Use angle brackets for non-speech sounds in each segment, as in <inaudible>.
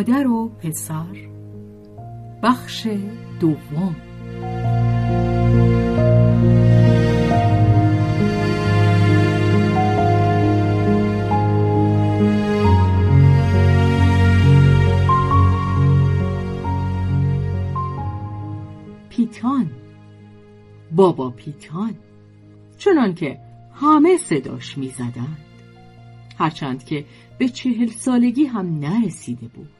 مادر و پسر. بخش دوم. پیتان. بابا پیتان. چنان که همه صداش می‌زدند. هرچند که به چهل سالگی هم نرسیده بود.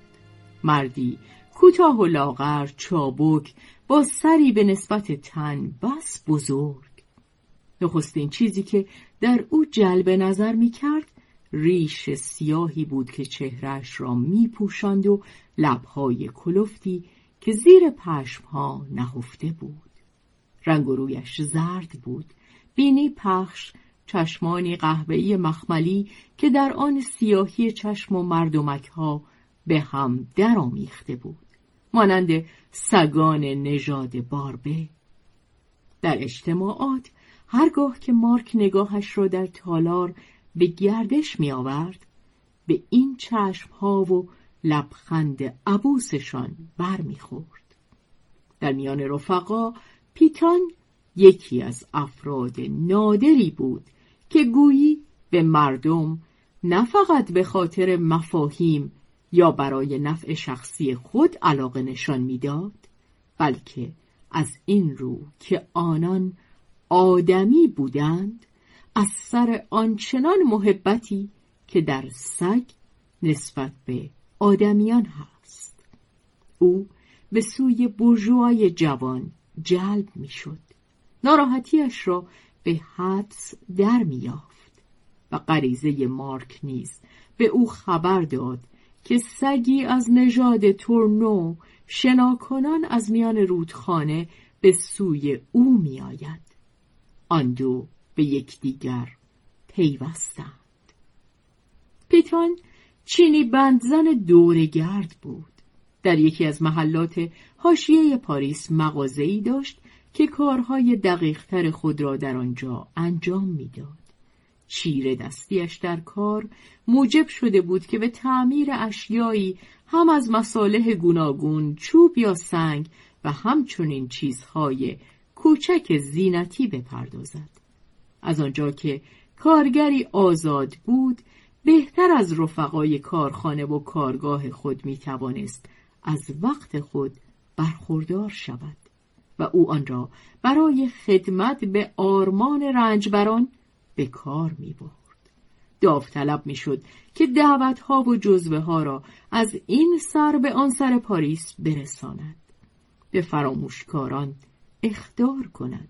مردی. کوتاه و لاغر چابک با سری به نسبت تن بس بزرگ. نخستین چیزی که در او جلب نظر می کرد ریش سیاهی بود که چهرش را می و لبهای کلفتی که زیر پشمها نهفته بود. رنگ و رویش زرد بود. بینی پخش چشمانی قهوه‌ای مخملی که در آن سیاهی چشم و مردمک ها به هم درآمیخته بود. مانند سگان نژاد باربه. در اجتماعات هرگاه که مارک نگاهش را در تالار به گردش می آورد به این چشم ها و لبخند عبوسشان برمیخورد. در میان رفقا پیتان یکی از افراد نادری بود که گویی به مردم نه فقط به خاطر مفاهیم یا برای نفع شخصی خود علاقه نشان می‌داد بلکه از این رو که آنان آدمی بودند از سر آنچنان محبتی که در سگ نسبت به آدمیان هست. او به سوی برجوهای جوان جلب می‌شد. ناراحتیش را به حدس در میافت و غریزه مارک نیز به او خبر داد که سگی از نژاد تورنو شناکنان از میان رودخانه به سوی او میآید. آن دو به یکدیگر پیوستند. پیتان چینی بندزن دورگرد بود. در یکی از محلات حاشیه پاریس مغازه‌ای داشت که کارهای دقیقتر خود را در آنجا انجام می‌داد. چیره دستیش در کار موجب شده بود که به تعمیر اشیایی هم از مصالح گوناگون چوب یا سنگ و همچنین چیزهای کوچک زینتی بپردازد. از آنجا که کارگری آزاد بود بهتر از رفقای کارخانه و کارگاه خود می توانست از وقت خود برخوردار شود و او آن را برای خدمت به آرمان رنجبران به کار می برد. داوطلب می شد که دعوت ها و جزوه ها را از این سر به آن سر پاریس برساند. به فراموشکاران اخدار کند.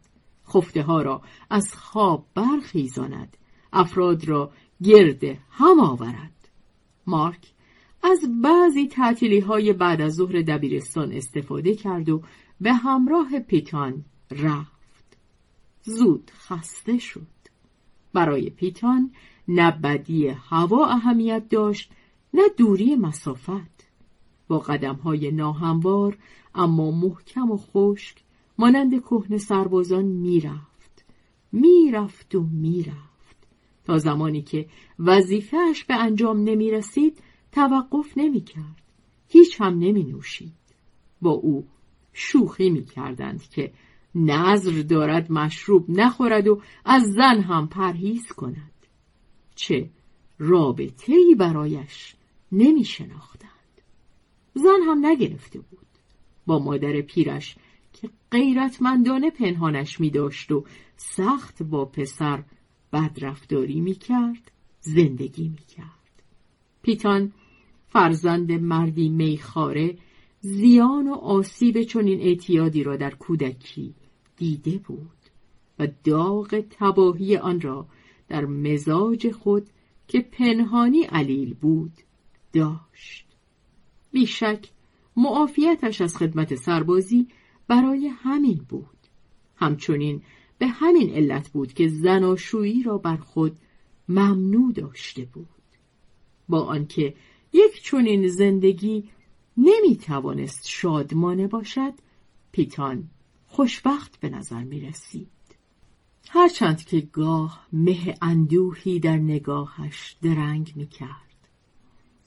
خفته ها را از خواب برخیزاند. افراد را گرد هم آورد. مارک از بعضی تعطیلی های بعد از ظهر دبیرستان استفاده کرد و به همراه پیتان رفت. زود خسته شد. برای پیتان نه بدی هوا اهمیت داشت نه دوری مسافت. با قدم های ناهموار اما محکم و خشک مانند کهنه سربازان می‌رفت. می‌رفت و می‌رفت. تا زمانی که وظیفهش به انجام نمی رسید توقف نمی کرد هیچ هم نمی نوشید با او شوخی می کردند که نظر دارد مشروب نخورد و از زن هم پرهیز کند. چه رابطه ای برایش نمی شناختند زن هم نگرفته بود. با مادر پیرش که غیرتمندانه پنهانش می داشت و سخت با پسر بدرفتاری می کرد زندگی می کرد پیتان فرزند مردی میخاره زیان و آسیب چنین اعتیادی را در کودکی دیده بود و داغ تباهی آن را در مزاج خود که پنهانی علیل بود داشت. بیشک معافیتش از خدمت سربازی برای همین بود. همچنین به همین علت بود که زناشویی را بر خود ممنوع داشته بود. با آنکه یک چنین زندگی نمی توانست شادمانه باشد پیتان خوشبخت به نظر می رسید. هرچند که گاه مه اندوهی در نگاهش درنگ می کرد.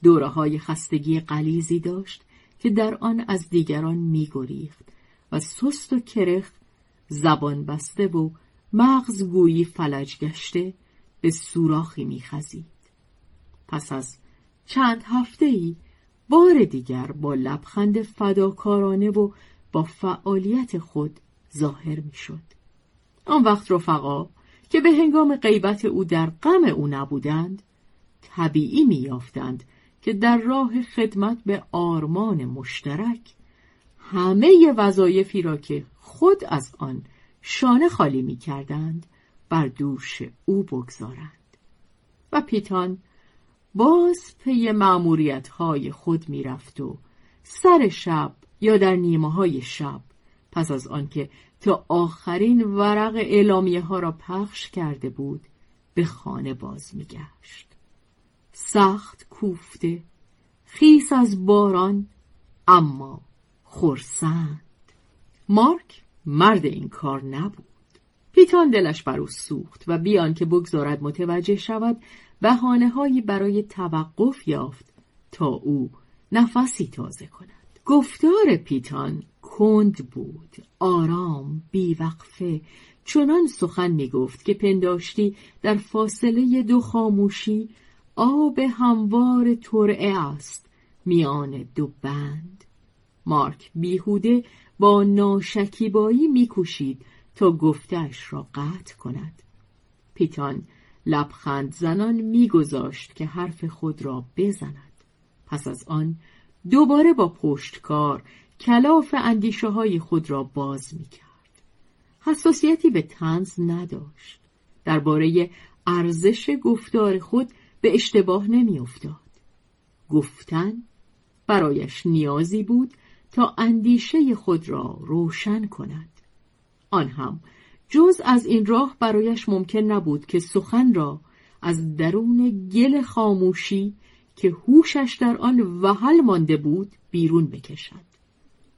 دوره های خستگی قلیزی داشت که در آن از دیگران می گریخت و سست و کرخ زبان بسته و مغز گویی فلج گشته به سوراخی می خزید. پس از چند هفته ای بار دیگر با لبخند فداکارانه و با فعالیت خود ظاهر می‌شد. آن وقت رفقا که به هنگام غیبت او در غم او نبودند طبیعی میافتند که در راه خدمت به آرمان مشترک همه وظایفی را که خود از آن شانه خالی می کردند بر دوش او بگذارند و پیتان باز پی معموریت های خود می‌رفت و سر شب یا در نیمه های شب. پس از آنکه تا آخرین ورق اعلامیه ها را پخش کرده بود به خانه باز میگشت. سخت کوفته خیس از باران اما خورسند مارک مرد این کار نبود. پیتان دلش بر او سوخت و بیان که بگذارد متوجه شود بهانه هایی برای توقف یافت تا او نفسی تازه کند. گفتار پیتان کند بود. آرام بیوقفه. چنان سخن می گفت که پنداشتی در فاصله دو خاموشی آب هموار ترعه است میان دو بند. مارک بیهوده با ناشکیبایی میکوشید تا گفتش را قطع کند. پیتان لبخند زنان میگذاشت که حرف خود را بزند. پس از آن دوباره با پشتکار کلاف اندیشه های خود را باز می کرد. حساسیتی به تنز نداشت. درباره ارزش گفتار خود به اشتباه نمی افتاد. گفتن برایش نیازی بود تا اندیشه خود را روشن کند. آن هم جز از این راه برایش ممکن نبود که سخن را از درون گل خاموشی که هوشش در آن وحل مانده بود بیرون بکشد.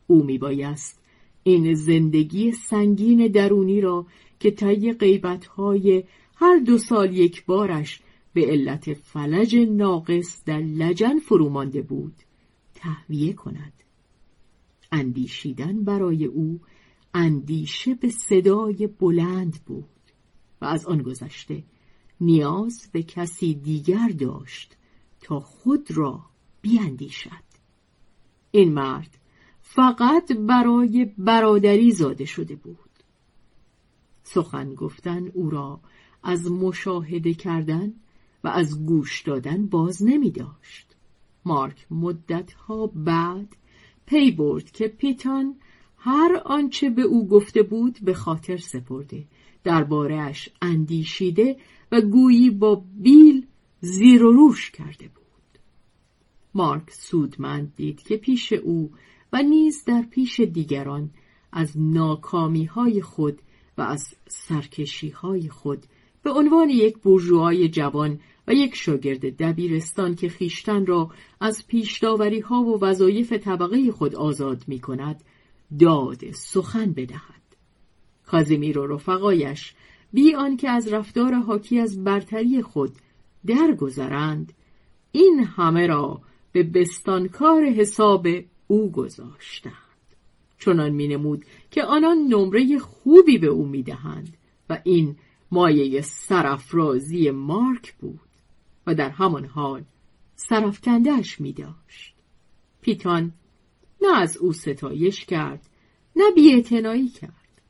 او میبایست این زندگی سنگین درونی را که طی غیبتهای هر دو سال یک بارش به علت فلج ناقص در لجن فرو مانده بود تهویه کند. اندیشیدن برای او اندیشه به صدای بلند بود و از آن گذشته نیاز به کسی دیگر داشت تا خود را بیاندیشد این مرد فقط برای برادری زاده شده بود سخن گفتن او را از مشاهده کردن و از گوش دادن باز نمی داشت. مارک مدتها بعد پی برد که پیتان هر آنچه به او گفته بود به خاطر سپرده دربارهاش اندیشیده و گویی با بیل زیر و روش کرده بود. مارک سودمند دید که پیش او و نیز در پیش دیگران از ناکامی های خود و از سرکشی های خود به عنوان یک بورژوای جوان و یک شاگرد دبیرستان که خیشتن را از پیشداوری ها و وظایف طبقه خود آزاد می کند داد سخن بدهد. کازیمیر و رفقایش بی آنکه از رفتار حاکی از برتری خود درگذرند. این همه را به بستانکار حساب او گذاشتند. چنان مینمود که آنان نمره خوبی به او می‌دهند و این مایه سرافرازی مارک بود و در همان حال سرفکندهش می داشت. پیتان نه از او ستایش کرد نه بیاعتنایی کرد.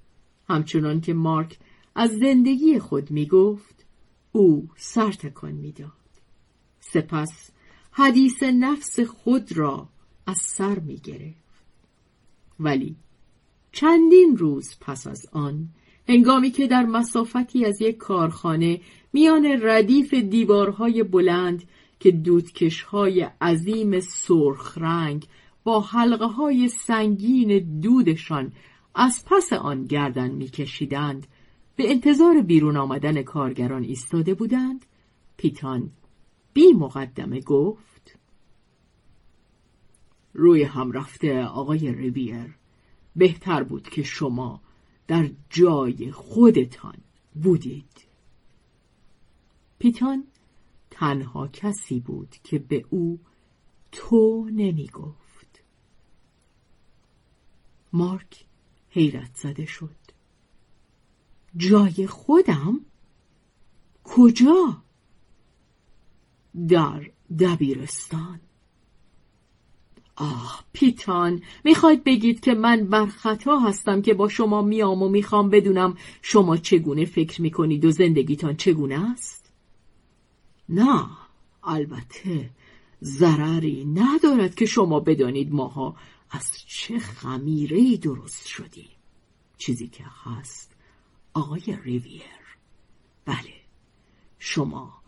همچنان که مارک از زندگی خود می گفت او سرتکان می‌داد. سپس حدیث نفس خود را از سر می گرفت. ولی چندین روز پس از آن هنگامی که در مسافتی از یک کارخانه میان ردیف دیوارهای بلند که دودکشهای عظیم سرخ رنگ با حلقه های سنگین دودشان از پس آن گردن میکشیدند به انتظار بیرون آمدن کارگران ایستاده بودند. پیتان بی مقدمه گفت روی هم رفته آقای ریویر بهتر بود که شما در جای خودتان بودید. پیتان تنها کسی بود که به او تو نمی گفت. مارک حیرت زده شد. جای خودم؟ کجا؟ در دبیرستان آه پیتان می‌خواید بگید که من بر خطا هستم که با شما میام و می‌خوام بدونم شما چگونه فکر می‌کنید و زندگیتان چگونه است؟ نه البته ضرری ندارد که شما بدانید ماها از چه خمیره درست شدیم چیزی که هست آقای ریویر. بله شما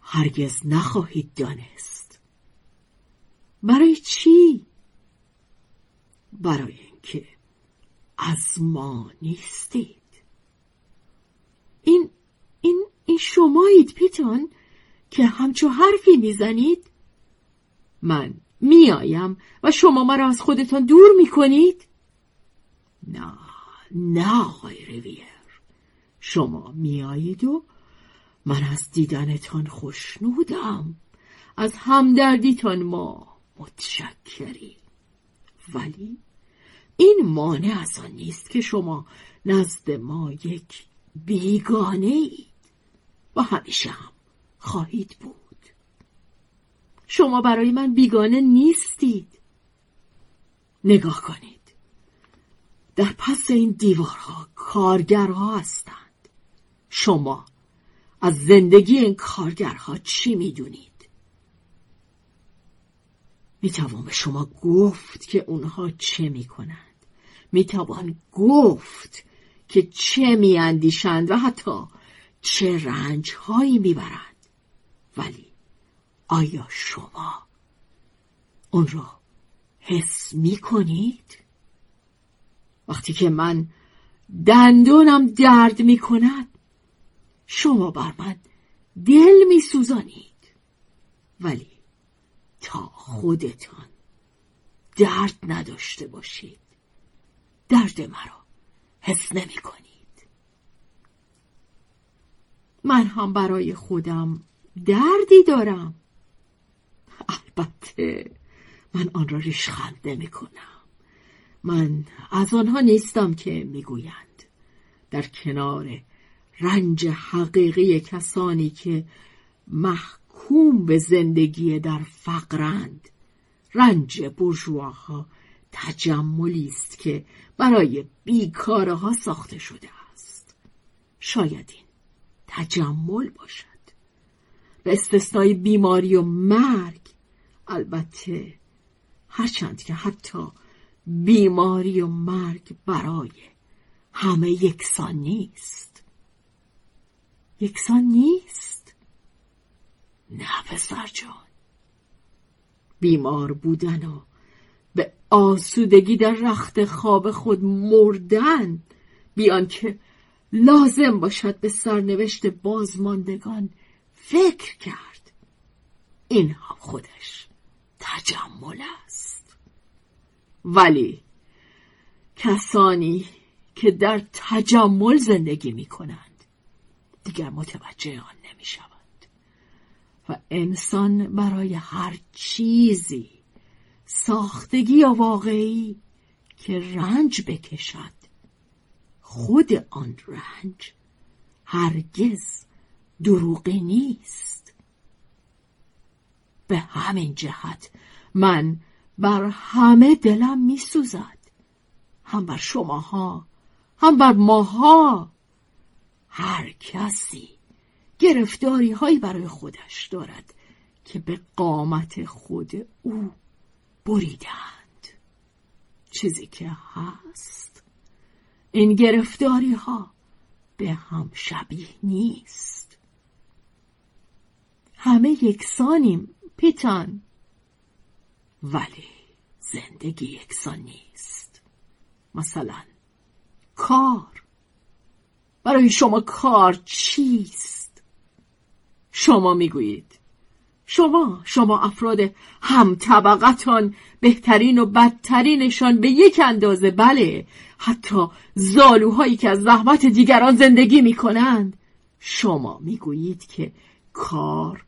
هرگز نخواهید دانست. برای چی؟ برای اینکه از ما نیستید. این این این شمایید پیتان که همچو حرفی می‌زنید. من میایم و شما مرا از خودتان دور می‌کنید. نه نه آقای رویر شما میایید و من از دیدنتان خوشنودم. از همدردیتان ما متشکری ولی این مانع از آن نیست که شما نزد ما یک بیگانه اید و همیشه هم خواهید بود. شما برای من بیگانه نیستید. نگاه کنید. در پس این دیوارها کارگرها هستند. شما از زندگی این کارگرها چی می‌دونید؟ می‌توان به شما گفت که اونها چه می‌کنند می‌توان گفت که چه میاندیشند و حتی چه رنجهایی می‌برند ولی آیا شما اون را حس می‌کنید؟ وقتی که من دندونم درد می‌کند شما بر من دل می سوزانید ولی تا خودتان درد نداشته باشید. درد مرا حس نمی کنید من هم برای خودم دردی دارم. البته من آن را ریشخند نمی کنم من از آنها نیستم که می‌گویند. در کنار رنج حقیقی کسانی که محکوم به زندگی در فقرند. رنج برجواها تجملی است که برای بیکارها ساخته شده است. شاید این تجمل باشد. به استثنای بیماری و مرگ البته هرچند که حتی بیماری و مرگ برای همه یکسان نیست. یکسان نیست؟ نه پسر جان. بیمار بودن و به آسودگی در رخت خواب خود مردن. بیان که لازم باشد به سرنوشت بازماندگان فکر کرد. این هم خودش تجمل است. ولی کسانی که در تجمل زندگی می کنند دیگر متوجه آن نمی شود و انسان برای هر چیزی ساختگی یا واقعی که رنج بکشد خود آن رنج هرگز دروغی نیست. به همین جهت من بر همه دلم میسوزد. هم بر شماها هم بر ماها. هر کسی گرفتاری هایی برای خودش دارد که به قامت خود او بریدند. چیزی که هست این گرفتاری ها به هم شبیه نیست. همه یکسانیم پیتان. ولی زندگی یکسان نیست. مثلا کار. برای شما کار چیست؟ شما می‌گویید. شما شما افراد هم طبقتان بهترین و بدترینشان به یک اندازه بله. حتی زالوهایی که از زحمت دیگران زندگی می کنند شما می‌گویید که کار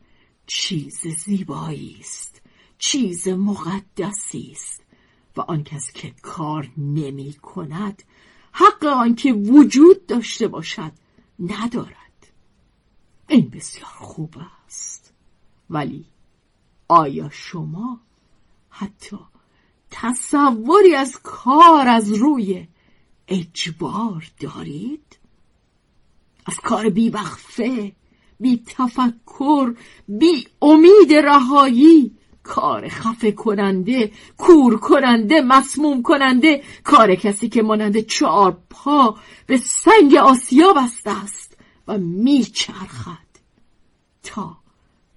چیز زیبایی است چیز مقدسی است و آن کس که کار نمی کند حق آنکه وجود داشته باشد ندارد این بسیار خوب است ولی آیا شما حتی تصوری از کار از روی اجبار دارید؟ از کار بی وقفه، بی تفکر، بی امید رهایی، کار خفه کننده، کور کننده، مسموم کننده، کار کسی که مانند چهار پا به سنگ آسیا بسته است و میچرخد تا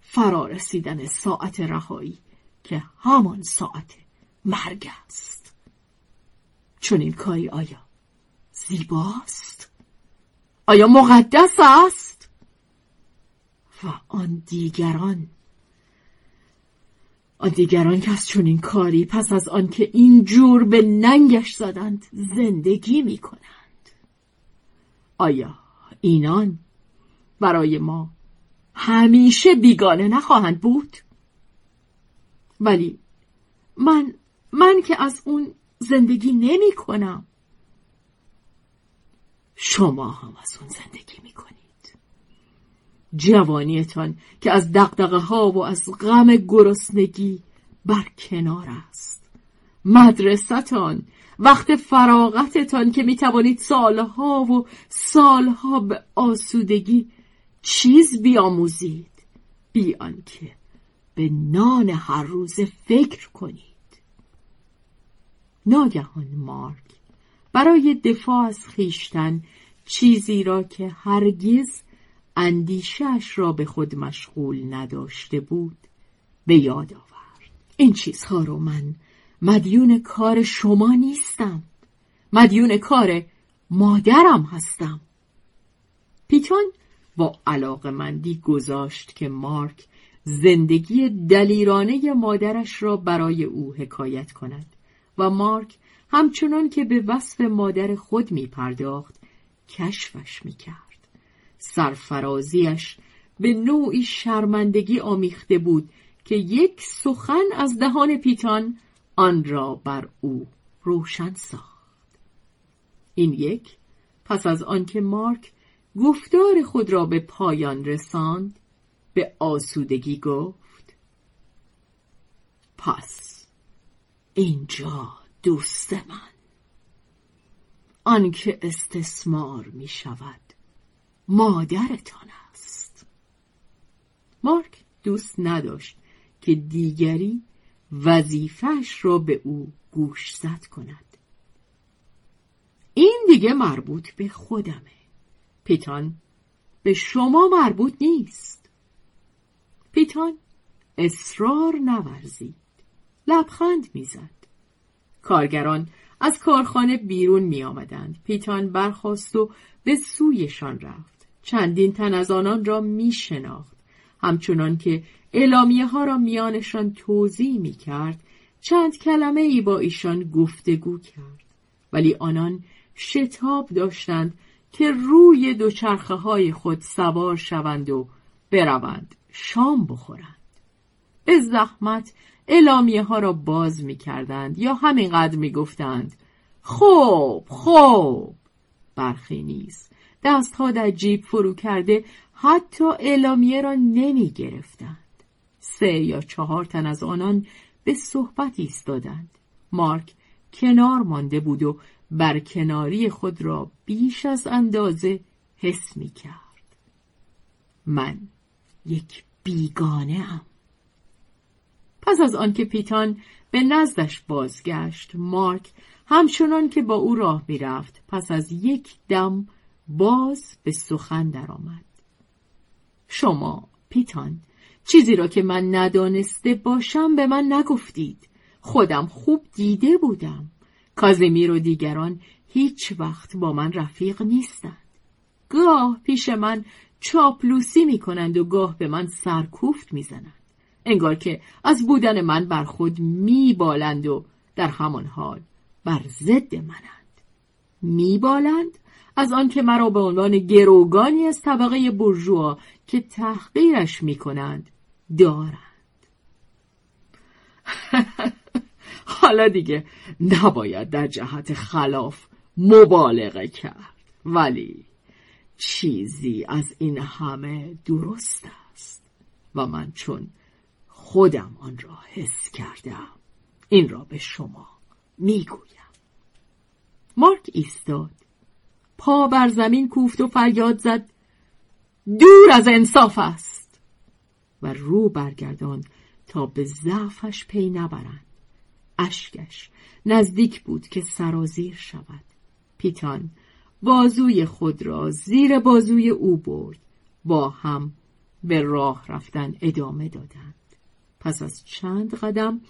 فرا رسیدن ساعت رهایی که همان ساعت مرگ است. چون این کاری آیا زیباست؟ آیا مقدس است؟ و آن دیگران آن دیگران که از چنین کاری پس از آنکه این جور به ننگش زدند زندگی می کنند آیا اینان برای ما همیشه بیگانه نخواهند بود؟ ولی من من که از اون زندگی نمی کنم شما هم از اون زندگی می کنید جوانیتان که از دقدقه ها و از غم گرسنگی بر کنار است. مدرستان وقت فراغتتان که می توانید سالها و سالها به آسودگی چیز بیاموزید. بی آنکه به نان هر روز فکر کنید. ناگهان مارک برای دفاع از خیشتن چیزی را که هرگز اندیشش را به خود مشغول نداشته بود. به یاد آورد. این چیزها رو من مدیون کار شما نیستم. مدیون کار مادرم هستم. پیتون با مندی گذاشت که مارک زندگی دلیرانه مادرش را برای او حکایت کند و مارک همچنان که به وصف مادر خود می پرداخت کشفش می کرد. سرفرازیش به نوعی شرمندگی آمیخته بود که یک سخن از دهان پیتان آن را بر او روشن ساخت. این یک پس از آنکه مارک گفتار خود را به پایان رساند به آسودگی گفت پس اینجا دوست من آنکه استثمار می شود مادرتان است. مارک دوست نداشت که دیگری وظیفش را به او گوش زد کند. این دیگه مربوط به خودمه. پیتان به شما مربوط نیست. پیتان اصرار نورزید. لبخند می‌زد. کارگران از کارخانه بیرون می آمدند. پیتان برخواست و به سویشان رفت. چندین تن از آنان را می شناخت. همچنان که اعلامیه ها را میانشان توضیح می کرد چند کلمه ای با ایشان گفتگو کرد. ولی آنان شتاب داشتند که روی دوچرخه های خود سوار شوند و بروند شام بخورند. به زحمت اعلامیه ها را باز می کردند یا همینقدر می گفتند خوب خوب. برخی نیست دستها در جیب فرو کرده حتی اعلامیه را نمی گرفتند سه یا چهار تن از آنان به صحبت ایستادند. مارک کنار مانده بود و بر کناری خود را بیش از اندازه حس می کرد من یک بیگانه ام. پس از آنکه پیتان به نزدش بازگشت مارک همچنان که با او راه می‌رفت پس از یک دم باز به سخن درآمد. شما پیتان چیزی را که من ندانسته باشم به من نگفتید. خودم خوب دیده بودم. کازمیر و دیگران هیچ وقت با من رفیق نیستند. گاه پیش من چاپلوسی می کنند و گاه به من سرکوفت می زنند. انگار که از بودن من بر خود می بالند و در همان حال بر ضد منند. می بالند از آنکه مرا به عنوان گروگانی از طبقه برجوا که تحقیرش می کنند دارند. <laughs> حالا دیگه نباید در جهت خلاف مبالغه کرد ولی چیزی از این همه درست است و من چون خودم آن را حس کردم این را به شما می‌گویم. مارک ایستاد. پا بر زمین کوفت و فریاد زد. دور از انصاف است. و رو برگردان تا به ضعفش پی نبرند. اشکش نزدیک بود که سرازیر شود. پیتان بازوی خود را زیر بازوی او برد. با هم به راه رفتن ادامه دادند. پس از چند قدم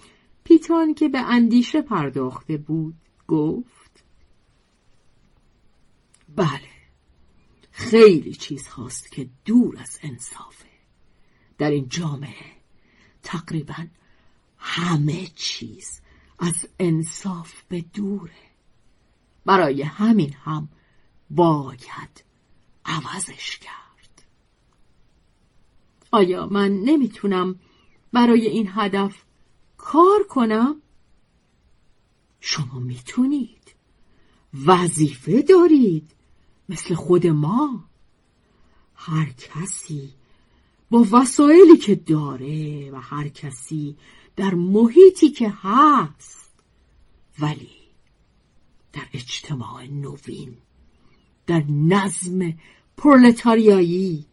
پیتان که به اندیشه پرداخته بود گفت بله. خیلی چیز هاست که دور از انصافه. در این جامعه تقریبا همه چیز از انصاف به دوره. برای همین هم باید عوضش کرد. آیا من نمی‌تونم برای این هدف کار کنم؟ شما می‌تونید. وظیفه دارید. مثل خود ما. هر کسی با وسایلی که داره و هر کسی در محیطی که هست ولی در اجتماع نوین در نظم پرولتاریایی.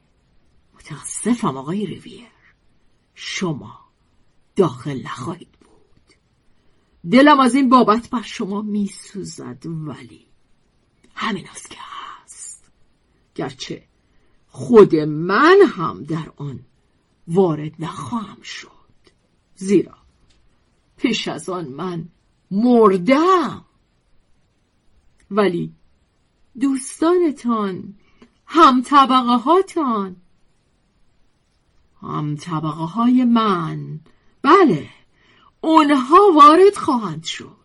متاسفم آقای ریویر شما داخل نخواهید بود. دلم از این بابت بر شما میسوزد ولی همین است که گرچه خود من هم در آن وارد نخواهم شد. زیرا پیش از آن من مردم. ولی دوستانتان هم طبقه هاتان هم طبقه های من بله اونها وارد خواهند شد.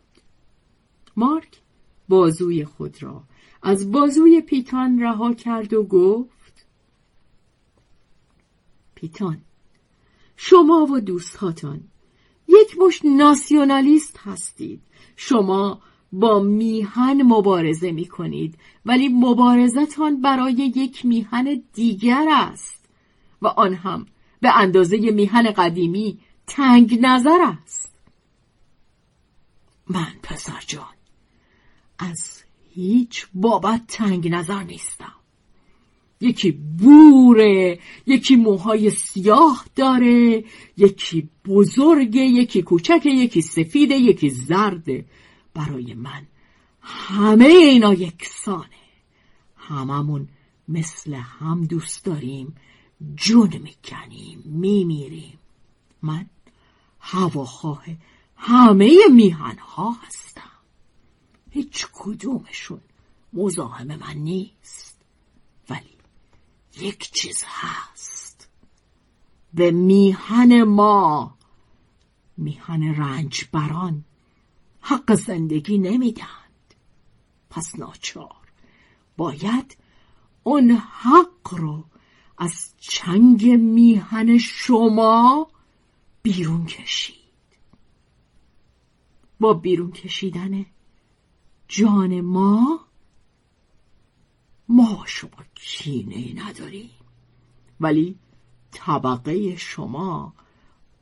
مارک بازوی خود را از بازوی پیتان رها کرد و گفت پیتان شما و دوستهاتان یک مش ناسیونالیست هستید. شما با میهن مبارزه می کنید ولی مبارزتان برای یک میهن دیگر است و آن هم به اندازه میهن قدیمی تنگ نظر است. من پسر جان از هیچ بابت تنگ نظر نیستم. یکی بوره یکی موهای سیاه داره یکی بزرگه یکی کوچکه یکی سفیده یکی زرده. برای من همه اینا یکسانه. هممون مثل هم دوست داریم جون می‌کنیم میمیریم. من هواخواه همه میهن ها هستم. هیچ کدومشون مزاحم من نیست. ولی یک چیز هست. به میهن ما میهن رنج بران حق زندگی نمیدند پس ناچار باید اون حق رو از چنگ میهن شما بیرون کشید. با بیرون کشیدن جان ما؟ ما شما کینه نداریم. ولی طبقه شما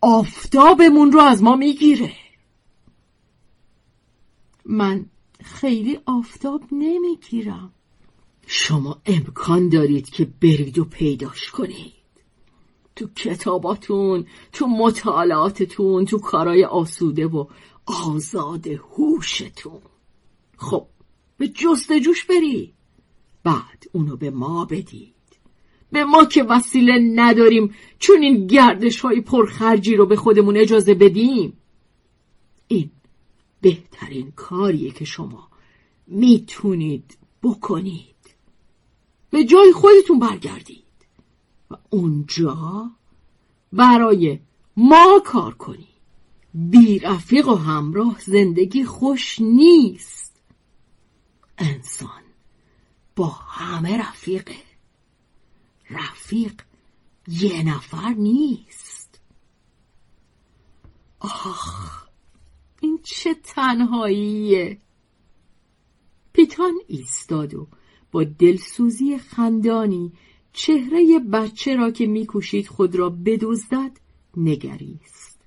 آفتابمون رو از ما می‌گیره. من خیلی آفتاب نمی‌گیرم. شما امکان دارید که برید و پیداش کنید. تو کتاباتون تو مطالعاتتون تو کارای آسوده و آزاد هوشتون. خب به جستجوش برید بعد اونو به ما بدید. به ما که وسیله نداریم چون این گردش های پرخرجی رو به خودمون اجازه بدیم. این بهترین کاریه که شما می‌تونید بکنید. به جای خودتون برگردید و اونجا برای ما کار کنید. بی رفیق و همراه زندگی خوش نیست. انسان. با همه رفیقه رفیق یه نفر نیست. آخ این چه تنهاییه. پیتان ایستاد و با دلسوزی خندانی چهره بچه را که میکوشید خود را بدزدد نگریست.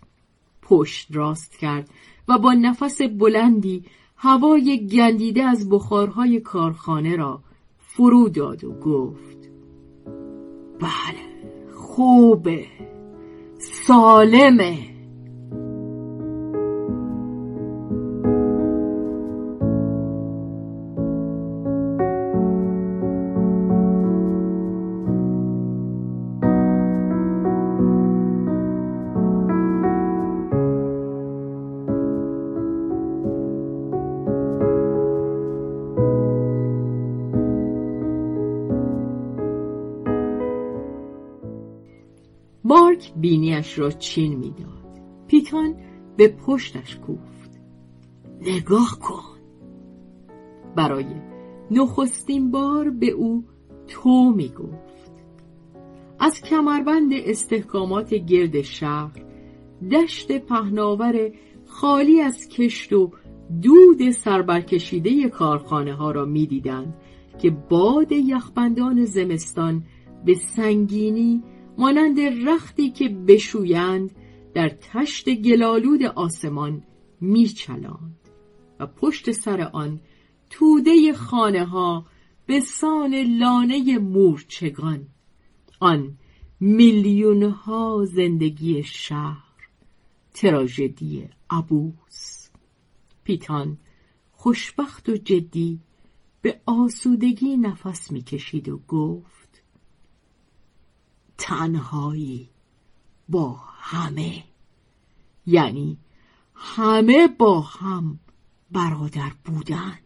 پشت راست کرد و با نفس بلندی هوای گندیده از بخارهای کارخانه را فرو داد و گفت بله خوبه سالمه. مارک بینیش را چین می‌داد. پیتان به پشتش کوفت. نگاه کن. برای نخستین بار به او تو می گفت. از کمربند استحکامات گرد شهر دشت پهناور خالی از کشت و دود سربرکشیده کارخانه ها را می دیدند که باد یخبندان زمستان به سنگینی مانند رختی که بشویند در تشت گلالود آسمان میچلاند و پشت سر آن توده خانه ها به سان لانه مورچگان. آن میلیون ها زندگی شهر تراژدی ابوس پیتان خوشبخت و جدی به آسودگی نفس می‌کشید و گفت تنهایی با همه. یعنی همه با هم برادر بودن.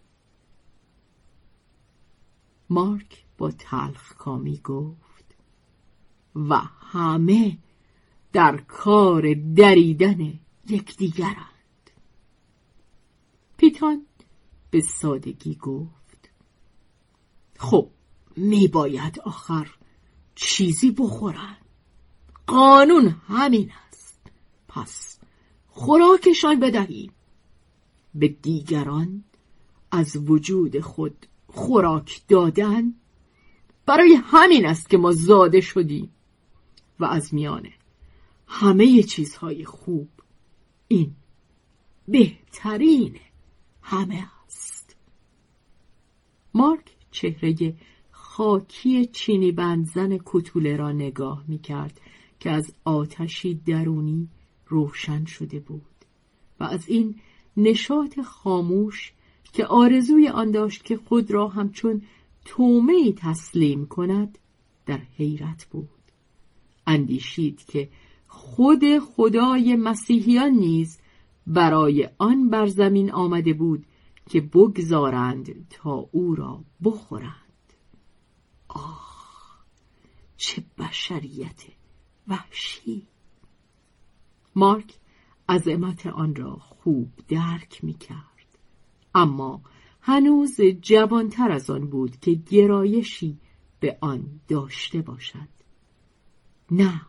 مارک با تلخ کامی گفت و همه در کار دریدن یکدیگرند. پیتان به سادگی گفت خب میباید آخر چیزی بخورن. قانون همین است. پس خوراکشان بدهیم. به دیگران از وجود خود خوراک دادن برای همین است که ما زاده شدیم و از میانه همه چیزهای خوب این بهترین همه است. مارک چهره خاکی چینی بندزن کتوله را نگاه می کرد که از آتشی درونی روشن شده بود و از این نشاط خاموش که آرزوی آن داشت که خود را همچون تومه تسلیم کند در حیرت بود. اندیشید که خود خدای مسیحیان نیز برای آن بر زمین آمده بود که بگذارند تا او را بخورند. آه چه بشریت وحشی. مارک عظمت آن را خوب درک می کرد اما هنوز جوانتر از آن بود که گرایشی به آن داشته باشد. نه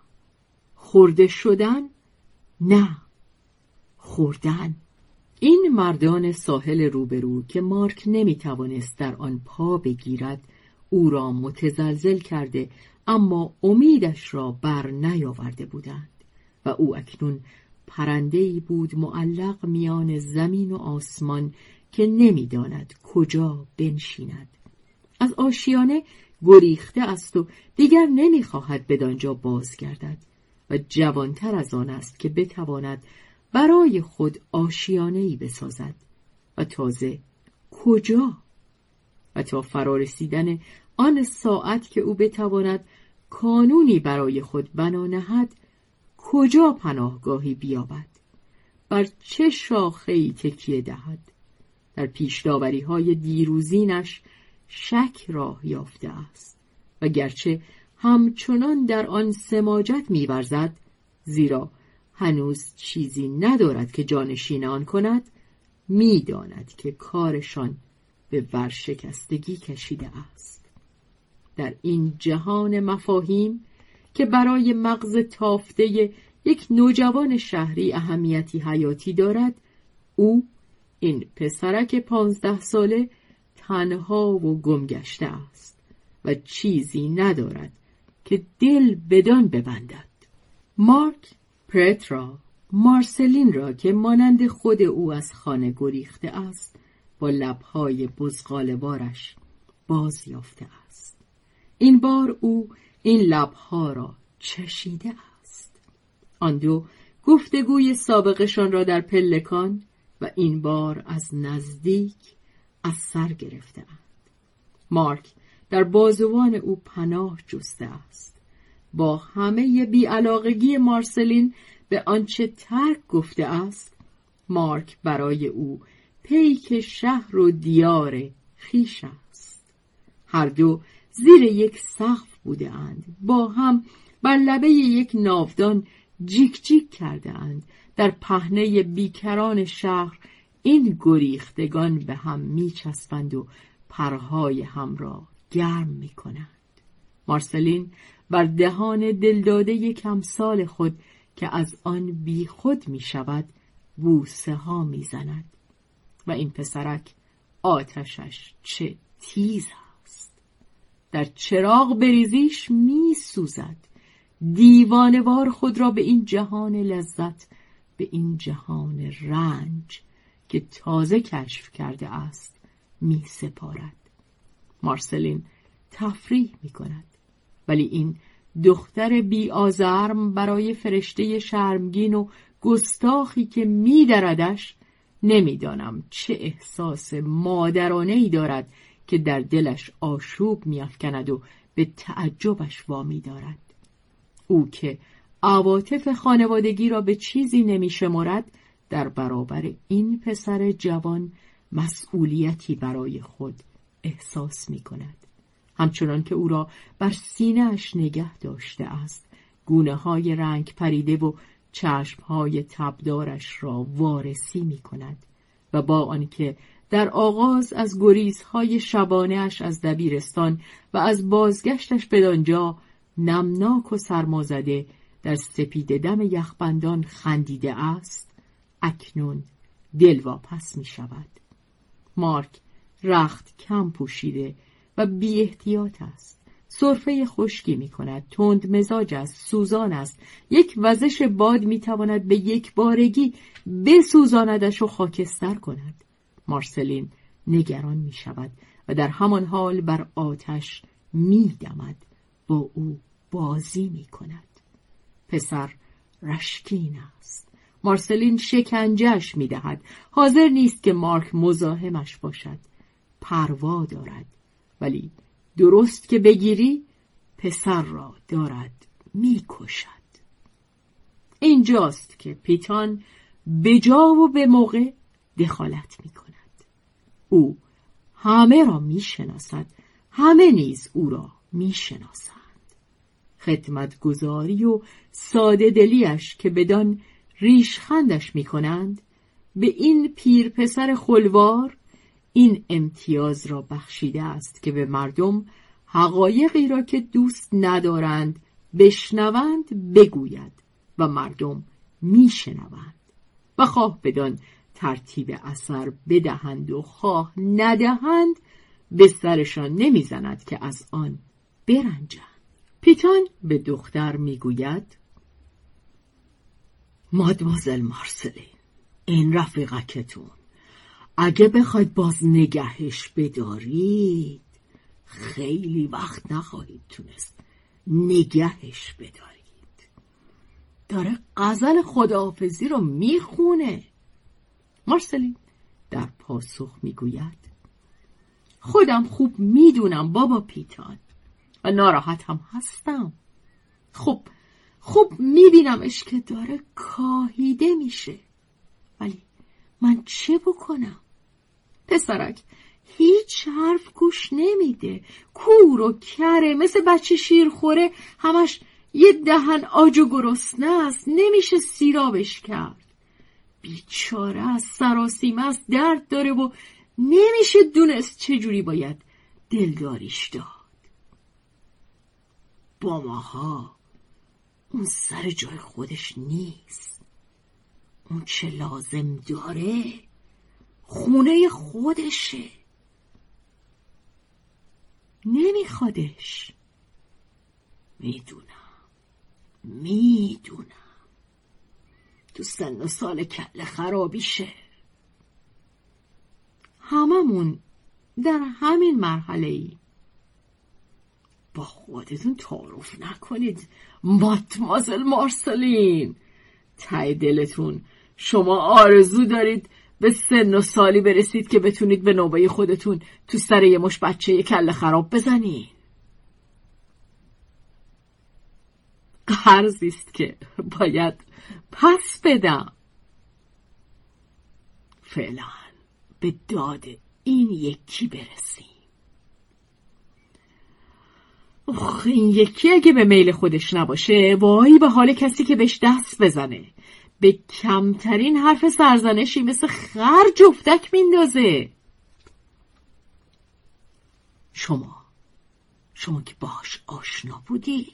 خورده شدن نه خوردن. این مردان ساحل روبرو که مارک نمی توانست در آن پا بگیرد او را متزلزل کرده اما امیدش را بر نیاورده بودند. و او اکنون پرنده بود معلق میان زمین و آسمان که نمی‌داند کجا بنشیند. از آشیانه گریخته است و دیگر نمی‌خواهد بدانجا بازگردد و جوانتر از آن است که بتواند برای خود آشیانه ای بسازد. و تازه کجا؟ و تا فرارسیدن آن ساعت که او بتواند کانونی برای خود بنا نهد کجا پناهگاهی بیابد؟ بر چه شاخه ای تکیه دهد؟ در پیشداوری های دیروزینش شک راه یافته است و گرچه همچنان در آن سماجت میورزد زیرا هنوز چیزی ندارد که جانشین آن کند می‌داند که کارشان به ورشکستگی کشیده است. در این جهان مفاهیم که برای مغز تافته یک نوجوان شهری اهمیتی حیاتی دارد او این پسرک پانزده ساله تنها و گمگشته است و چیزی ندارد که دل بدان ببندد. مارک پرترا مارسلین را که مانند خود او از خانه گریخته است با لبهای بزغالوارش باز یافته است. این بار او این لبها را چشیده است. آن دو گفتگوی سابقشان را در پلکان و این بار از نزدیک از سر گرفتهاند مارک در بازوان او پناه جسته است. با همه بیعلاقگی مارسلین به آنچه ترک گفته است مارک برای او پیک شهر و دیار خیش است. هر دو زیر یک سقف بوده اند. با هم بر لبه یک ناودان جیک جیک کرده اند. در پهنه بیکران شهر این گریختگان به هم میچسبند و پرهای هم را گرم می‌کنند. مارسلین بر دهان دلداده کمسال خود که از آن بی خود می شود بوسه ها می زند و این پسرک آتشش چه تیز است در چراغ بریزیش می سوزد دیوانوار خود را به این جهان لذت به این جهان رنج که تازه کشف کرده است می سپارد مارسلین تفریح می کند ولی این دختر بی آزرم برای فرشته شرمگین و گستاخی که میدردش نمی‌دانم چه احساس مادرانه ای دارد که در دلش آشوب میافکند و به تعجبش وامی دارد او که عواطف خانوادگی را به چیزی نمیشمرد در برابر این پسر جوان مسئولیتی برای خود احساس می کند. همچنان که او را بر سینهاش نگه داشته است گونه های رنگ پریده و چشم های تبدارش را وارسی می کند و با آنکه در آغاز از گریزهای شبانهاش از دبیرستان و از بازگشتش بدانجا نمناک و سرمازده در سپید دم یخبندان خندیده است اکنون دلواپس می شود مارک رخت کم پوشیده و بی است. صرفه خشکی می کند تند مزاج است سوزان است. یک وزش باد می تواند به یک بارگی بسوزاندش و خاکستر کند. مارسلین نگران می شود و در همان حال بر آتش می دمد با او بازی می کند پسر رشکین است. مارسلین شکنجش می دهد حاضر نیست که مارک مزاحمش باشد. پروا دارد. ولی درست که بگیری پسر را دارد می‌کشد. اینجاست که پیتان به جا و به موقع دخالت می کند او همه را می‌شناسد همه نیز او را می‌شناسند. خدمتگذاری و ساده دلیش که بدان ریشخندش می‌کنند به این پیر پسر خلوار این امتیاز را بخشیده است که به مردم حقایقی را که دوست ندارند بشنوند بگوید و مردم میشنوند و خواه بدان ترتیب اثر بدهند و خواه ندهند به سرشان نمی‌زند که از آن برنجند. پیتان به دختر می‌گوید مادمازل مارسلین این رفیقکتون اگه بخواید باز نگهش بدارید خیلی وقت نخواهید تونست نگهش بدارید. داره غزل خداحافظی رو می‌خونه. مارسلین در پاسخ می‌گوید خودم خوب می‌دونم بابا پیتان و ناراحت هم هستم. خب خوب میبینمش که داره کاهیده میشه. ولی من چه بکنم؟ پسرک هیچ حرف گوش نمیده. کور و کره مثل بچه شیرخوره همش یه دهن آج و گرسنه است نمیشه سیرابش کرد. بیچاره از سراسیمه است درد داره و نمیشه دونست چجوری باید دلداریش داد. با ماها اون سر جای خودش نیست. اون چه لازم داره؟ خونه خودشه. نمیخوادش. می‌دونم. می‌دونم. تو سن و سال کل خرابیشه. هممون در همین مرحله ای. با خودتون تعارف نکنید ماتمازل مارسلین. تای دلتون شما آرزو دارید به سن و سالی برسید که بتونید به نوبه خودتون تو سر یه مش بچه کل خراب بزنید قرضی است که باید پس بدم. فعلا به داد این یکی برسیم. اخ این یکی اگه به میل خودش نباشه وای به حال کسی که بهش دست بزنه. به کمترین حرف سرزنشی مثل خر جفتک میندازه. شما شما که باش آشنا بودید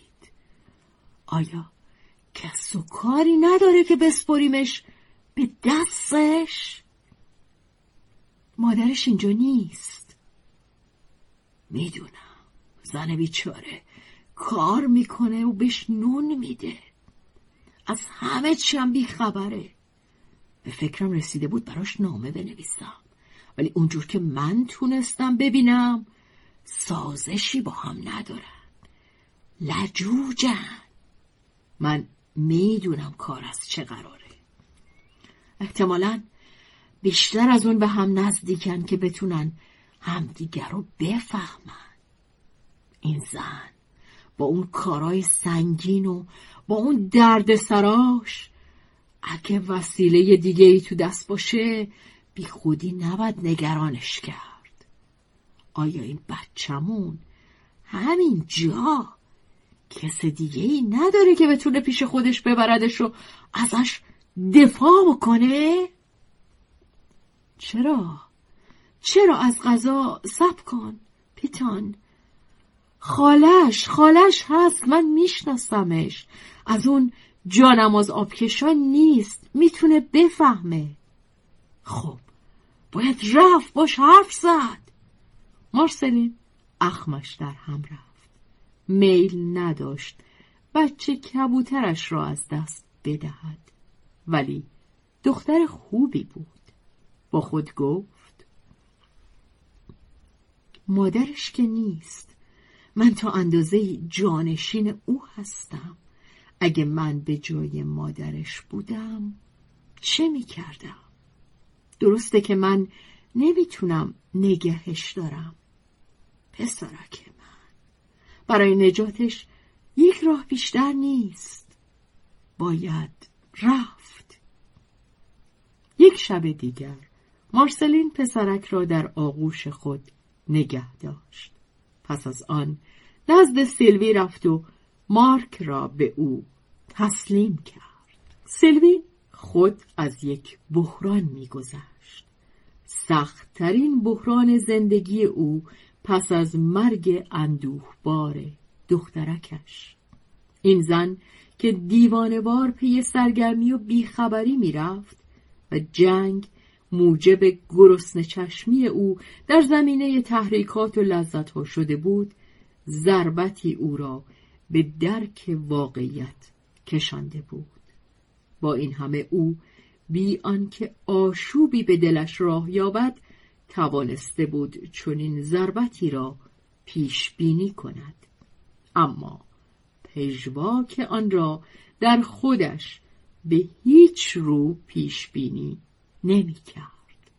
آیا کس و کاری نداره که بسپریمش به دستش؟ مادرش اینجا نیست. می‌دونم. زن بیچاره کار می‌کنه و بهش نون میده. از همه چی هم بیخبره. به فکرم رسیده بود براش نامه بنویسم. ولی اونجور که من تونستم ببینم سازشی با هم ندارن. لجوجن. من می‌دونم کار از چه قراره. احتمالا بیشتر از اون به هم نزدیکن که بتونن همدیگر رو بفهمن. این زن. با اون کارای سنگین و با اون درد سراش اگه وسیله دیگه ای تو دست باشه بی خودی نباید نگرانش کرد آیا این بچمون همین جا کس دیگه ای نداره که بتونه پیش خودش ببردش و ازش دفاع بکنه؟ چرا؟ چرا از غذا سب کن؟ پیتان خالش خالش هست. من میشناسمش. از اون جانماز آبکشان نیست. می‌تونه بفهمه. خب باید رفت باش حرف زد. مارسلین اخمش در هم رفت. میل نداشت. بچه کبوترش را از دست بدهد. ولی دختر خوبی بود. با خود گفت مادرش که نیست. من تا اندازه جانشین او هستم. اگه من به جای مادرش بودم چه می کردم؟ درسته که من نمی‌تونم نگهش دارم. پسرک من برای نجاتش یک راه بیشتر نیست. باید رفت. یک شب دیگر مارسلین پسرک را در آغوش خود نگه داشت. پس از آن نزد سیلوی رفت و مارک را به او تسلیم کرد. سیلوی خود از یک بحران میگذشت. سختترین بحران زندگی او پس از مرگ اندوهبار دخترکش. این زن که دیوانوار پی سرگرمی و بیخبری می‌رفت و جنگ موجب گرسن چشمی او در زمینه تحریکات و لذتها شده بود ضربتی او را به درک واقعیت کشانده بود. با این همه او بی آنکه آشوبی به دلش راه یابد توانسته بود چنین ضربتی را پیش بینی کند. اما پژواک آن را در خودش به هیچ رو پیش بینی نمی کرد.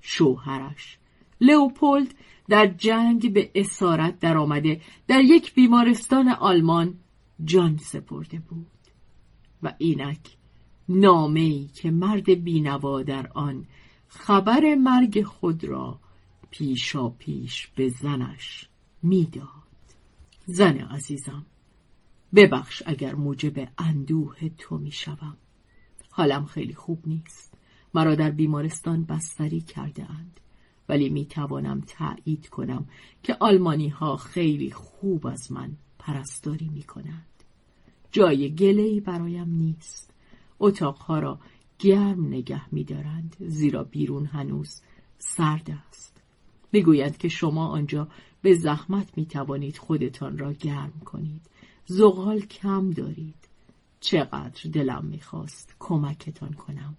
شوهرش لئوپولد در جنگ به اسارت درآمده. در یک بیمارستان آلمان جان سپرده بود و اینک نامه‌ای که مرد بینوا در آن خبر مرگ خود را پیشا پیش به زنش می‌داد. زن عزیزم ببخش اگر موجب اندوه تو می‌شوم. حالم خیلی خوب نیست مرا در بیمارستان بستری کرده اند ولی می توانم تایید کنم که آلمانی ها خیلی خوب از من پرستاری می کنند. جای گلهی برایم نیست. اتاقها را گرم نگه می دارند زیرا بیرون هنوز سرد است. می‌گویند که شما آنجا به زحمت می توانید خودتان را گرم کنید. زغال کم دارید. چقدر دلم می‌خواست کمکتان کنم.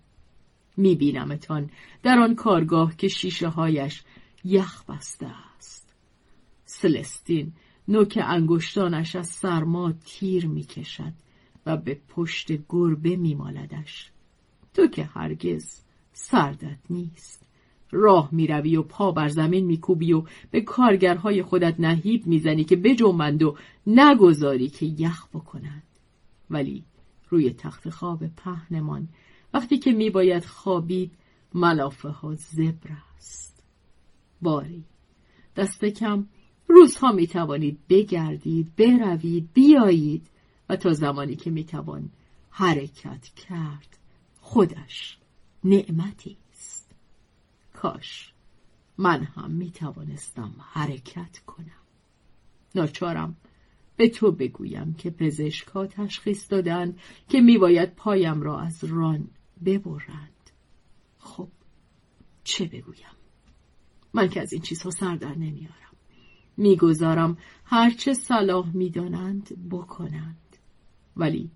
میبینمتان در آن کارگاه که شیشه هایش یخ بسته است. سلستین نوک انگشتانش از سرما تیر می‌کشد و به پشت گربه میمالدش. تو که هرگز سردت نیست. راه می‌روی و پا بر زمین میکوبی و به کارگرهای خودت نهیب می‌زنی که بجنبند و نگذاری که یخ بکنند. ولی روی تخت خواب پهنمان. وقتی که میباید خوابید ملافه ها زبر است. باری. دست کم. روزها می توانید بگردید بروید بیایید و تا زمانی که می توان حرکت کرد خودش نعمتی است. کاش من هم می توانستم حرکت کنم. ناچارم به تو بگویم که پزشکها تشخیص دادند که میباید پایم را از ران ببرند. خب چه بگویم؟ من که از این چیزها سر در نمیارم. می‌گذارم هرچه صلاح می‌دانند بکنند. ولی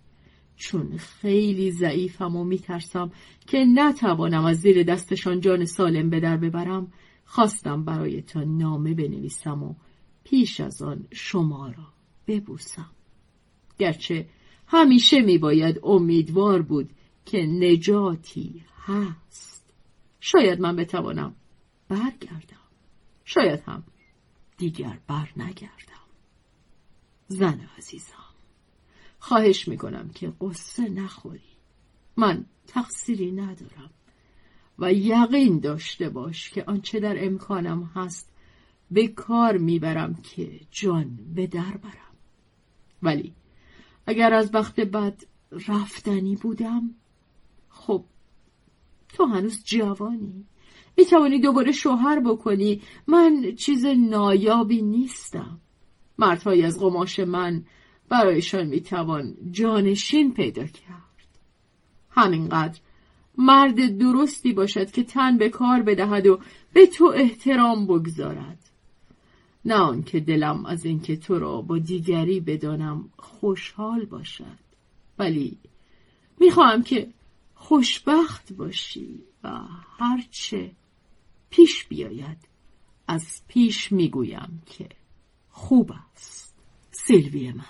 چون خیلی ضعیفم و میترسم که نتوانم از زیر دستشان جان سالم به در ببرم خواستم برایتان نامه بنویسم و پیش از آن شما را ببوسم. گرچه همیشه میباید امیدوار بود که نجاتی هست. شاید من بتوانم برگردم. شاید هم دیگر بر نگردم. زن عزیزم خواهش می‌کنم که قصه نخوری. من تقصیری ندارم و یقین داشته باش که آنچه در امکانم هست به کار می‌برم که جان به در برم. ولی اگر از وقت بد رفتنی بودم خب تو هنوز جوانی. می توانی دوباره شوهر بکنی. من چیز نایابی نیستم. مردهایی از قماش من برایشان می توان جانشین پیدا کرد. همینقدر مرد درستی باشد که تن به کار بدهد و به تو احترام بگذارد. نه آنکه دلم از اینکه تو را با دیگری بدانم خوشحال باشد. ولی می‌خواهم که خوشبخت باشی و هرچه پیش بیاید از پیش می‌گویم که خوب است. سیلوی من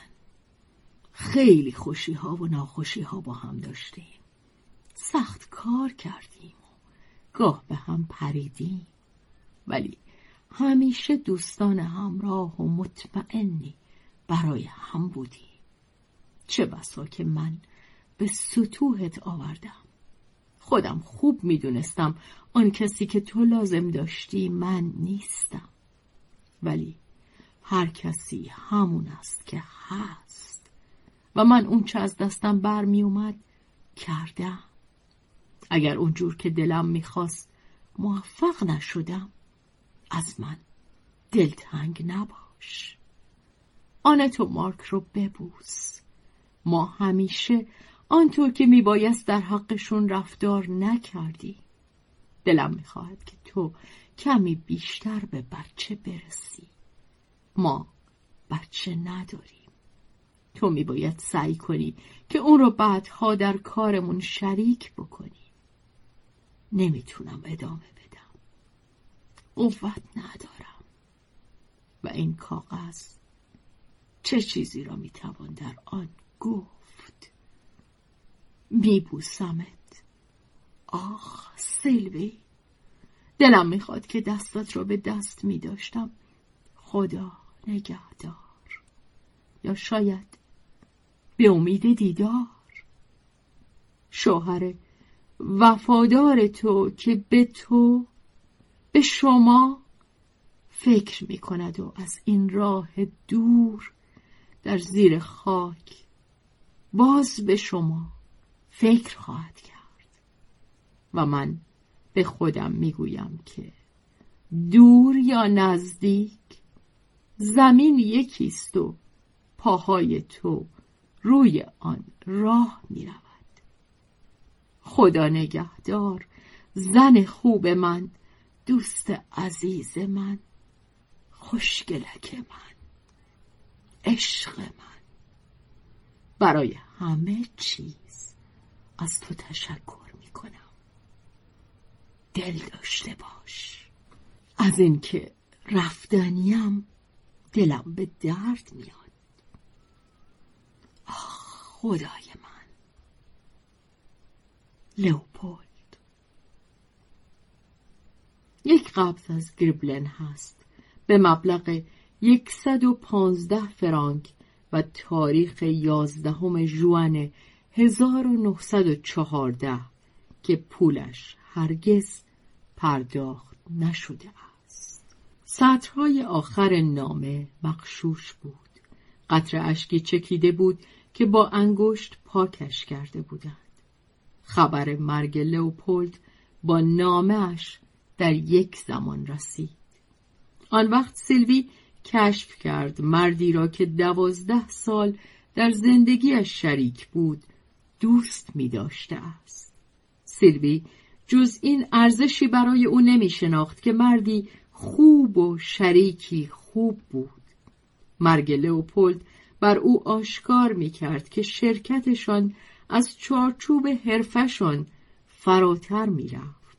خیلی خوشی ها و ناخوشی ها با هم داشتیم. سخت کار کردیم و گاه به هم پریدیم. ولی همیشه دوستان همراه و مطمئنی برای هم بودیم چه بسا که من به سطوحت آوردم. خودم خوب می‌دونستم آن کسی که تو لازم داشتی من نیستم. ولی هر کسی همون است که هست. و من اون چه از دستم برمی اومد کردم. اگر اونجور که دلم می‌خواست موفق نشدم. از من. دلتنگ نباش. آنتو مارک رو ببوس. ما همیشه آنطور که میبایست در حقشون رفتار نکردی. دلم می‌خواهد که تو کمی بیشتر به بچه برسی. ما بچه نداریم. تو میباید سعی کنی که اون رو بعدها در کارمون شریک بکنی. نمی‌تونم ادامه قوت ندارم. و این کاغذ چه چیزی را می‌توان در آن گفت؟ میبوسمت. آخ سیلوی. دلم می‌خواد که دستت را به دست میداشتم. خدا نگهدار. یا شاید به امید دیدار. شوهر وفادار تو که به تو به شما فکر می کند و از این راه دور در زیر خاک باز به شما فکر خواهد کرد و من به خودم می‌گویم که دور یا نزدیک زمین یکیست و پاهای تو روی آن راه می رود. خدا نگهدار زن خوب من دوست عزیز من خوشگلک من عشق من. برای همه چیز از تو تشکر می کنم دل داشته باش. از اینکه رفتنیم دلم به درد میاد. خدای من. لوپولد یک قبض از گریبلن هست به مبلغ یکصد و پانزده فرانک و تاریخ یازدهم ژوئن 1914 که پولش هرگز پرداخت نشده است. سطرهای آخر نامه مقشوش بود. قطر اشکی چکیده بود که با انگشت پاکش کرده بودند. خبر مرگ لوپولد با نامش در یک زمان رسید. آن وقت سیلوی کشف کرد مردی را که دوازده سال در زندگیش شریک بود دوست می داشته است. سیلوی جز این ارزشی برای او نمی شناخت که مردی خوب و شریکی خوب بود. مرگ لئوپولد بر او آشکار می کرد که شرکتشان از چارچوب حرفشان فراتر می رفت.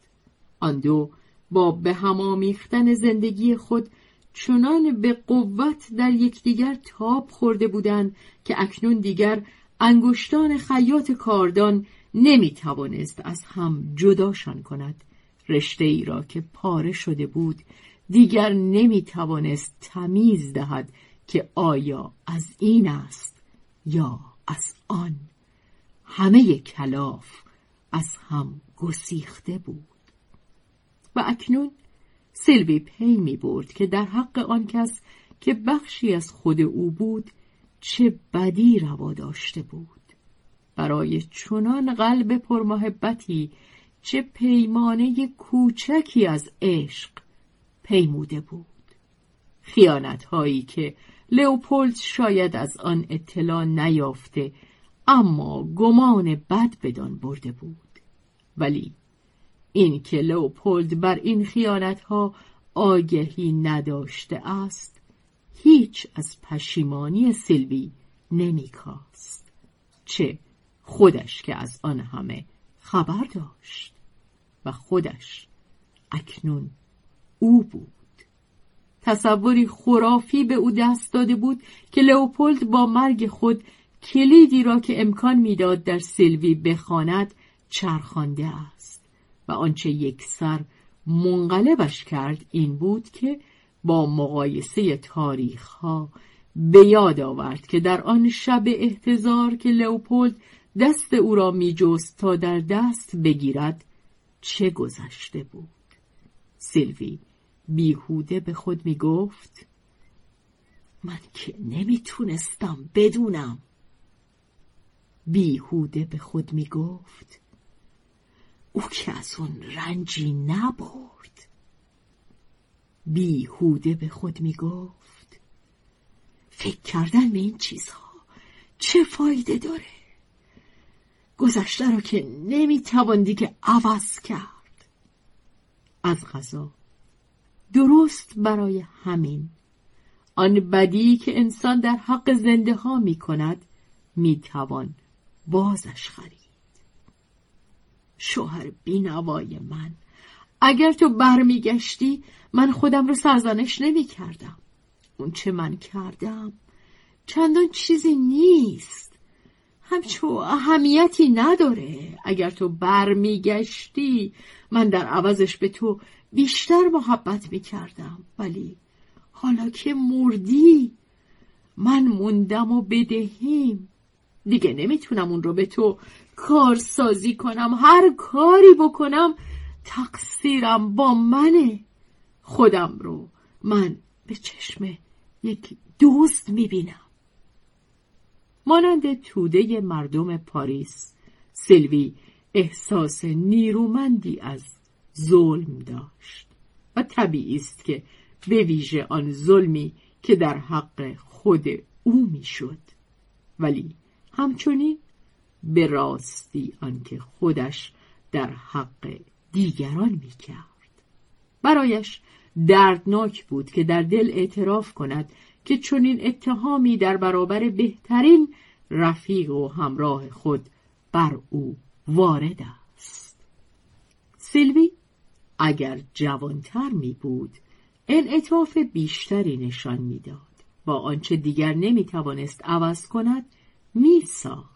آن دو با به هم آمیختن زندگی خود چنان به قوت در یکدیگر تاب خورده بودند که اکنون دیگر انگشتان خیاط کاردان نمی توانست از هم جداشان کند. رشته ای را که پاره شده بود دیگر نمی توانست تمیز دهد که آیا از این است یا از آن. همه کلاف از هم گسیخته بود. و اکنون سلوی پی می برد که در حق آن کس که بخشی از خود او بود چه بدی روا داشته بود. برای چنان قلب پرمحبتی چه پیمانه کوچکی از عشق پیموده بود. خیانت هایی که لئوپولد شاید از آن اطلاع نیافته اما گمان بد بدان برده بود. ولی این که لوپولد بر این خیانت ها آگهی نداشته است هیچ از پشیمانی سیلوی نمیکاست. چه خودش که از آن همه خبر داشت و خودش اکنون او بود. تصوری خرافی به او دست داده بود که لئوپولد با مرگ خود کلیدی را که امکان می‌داد در سیلوی بخواند چرخانده است. و آنچه یک سر منقلبش کرد این بود که با مقایسه تاریخ ها به یاد آورد که در آن شب احتضار که لئوپولد دست او را میجست تا در دست بگیرد چه گذشته بود؟ سیلوی بیهوده به خود می‌گفت من که نمی‌تونستم بدونم. بیهوده به خود می‌گفت او که از اون رنجی نبرد. بیهوده به خود می‌گفت فکر کردن به این چیزها چه فایده داره؟ گذشته رو که نمی‌توان دیگه عوض کرد. از غذا. درست برای همین. آن بدی که انسان در حق زنده ها می کند می توان بازش خرید. شوهر بینوای من. اگر تو برمیگشتی من خودم رو سرزنش نمی کردم اون چه من کردم چندان چیزی نیست. همچو اهمیتی نداره. اگر تو برمیگشتی من در عوضش به تو بیشتر محبت می کردم ولی حالا که مردی من موندم و بدهیم. دیگه نمی‌تونم اون رو به تو کارسازی کنم هر کاری بکنم تقصیرم با منه. خودم رو من به چشم یک دوست می‌بینم. مانند توده مردم پاریس سلوی احساس نیرومندی از ظلم داشت و طبیعی است که به ویژه آن ظلمی که در حق خود او می‌شد. ولی همچنین به راستی آنکه خودش در حق دیگران می‌کرد. برایش دردناک بود که در دل اعتراف کند که چنین اتهامی در برابر بهترین رفیق و همراه خود بر او وارد است. سیلوی اگر جوانتر می بود انعطاف بیشتری نشان می‌داد. با آنچه دیگر نمی‌توانست عوض کند میساخت.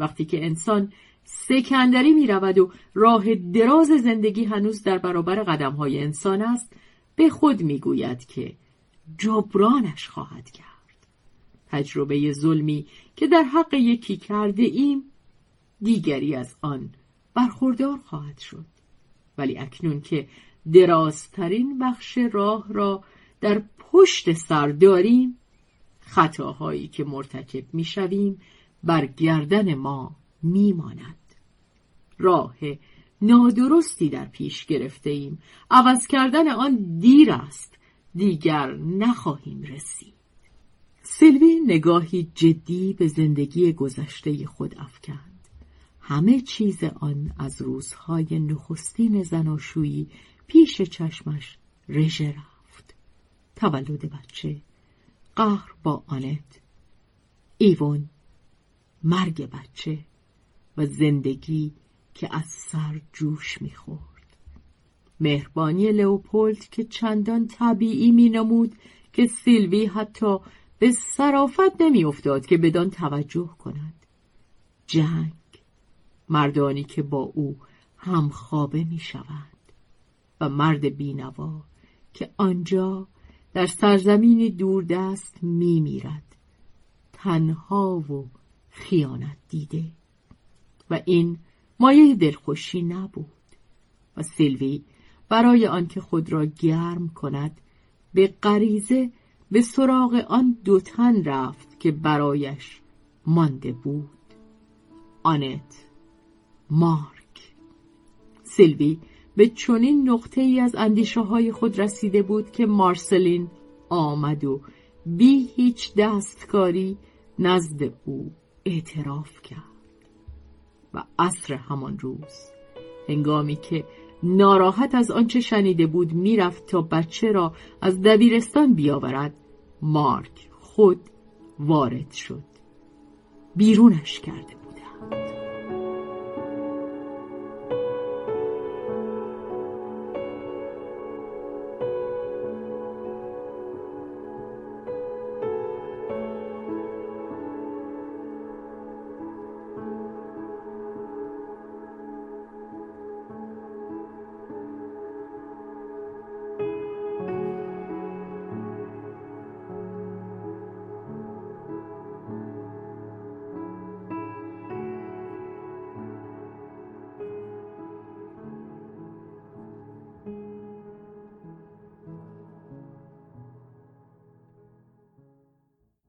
وقتی که انسان سکندری می رود و راه دراز زندگی هنوز در برابر قدم های انسان است به خود می‌گوید که جبرانش خواهد کرد. تجربه ظلمی که در حق یکی کرده ایم دیگری از آن برخوردار خواهد شد. ولی اکنون که درازترین بخش راه را در پشت سر داریم خطاهایی که مرتکب می‌شویم بر گردن ما میماند. راه نادرستی در پیش گرفته ایم. عوض کردن آن دیر است. دیگر نخواهیم رسید. سلوی نگاهی جدی به زندگی گذشته خود افکند. همه چیز آن از روزهای نخستین زناشویی پیش چشمش رژه رفت. تولد بچه. قهر با آنت. ایوون مرگ بچه و زندگی که از سر جوش می‌خورد. مهربانی لئوپولد که چندان طبیعی مینمود که سیلوی حتی به صرافت نمیافتاد که بدان توجه کند. جنگ مردانی که با او همخوابه می‌شوند و مرد بینوا که آنجا در سرزمینی دوردست میمیرد. تنها و خیانت دیده و این مایه دلخوشی نبود و سیلوی برای آنکه خود را گرم کند به غریزه به سراغ آن دو تن رفت که برایش مانده بود. آنت مارک. سیلوی به چنین نقطه ای از اندیشه های خود رسیده بود که مارسلین آمد و بی هیچ دستکاری نزد او اعتراف کرد. و عصر همان روز هنگامی که ناراحت از آنچه شنیده بود می‌رفت تا بچه را از دبیرستان بیاورد مارک خود وارد شد. بیرونش کرده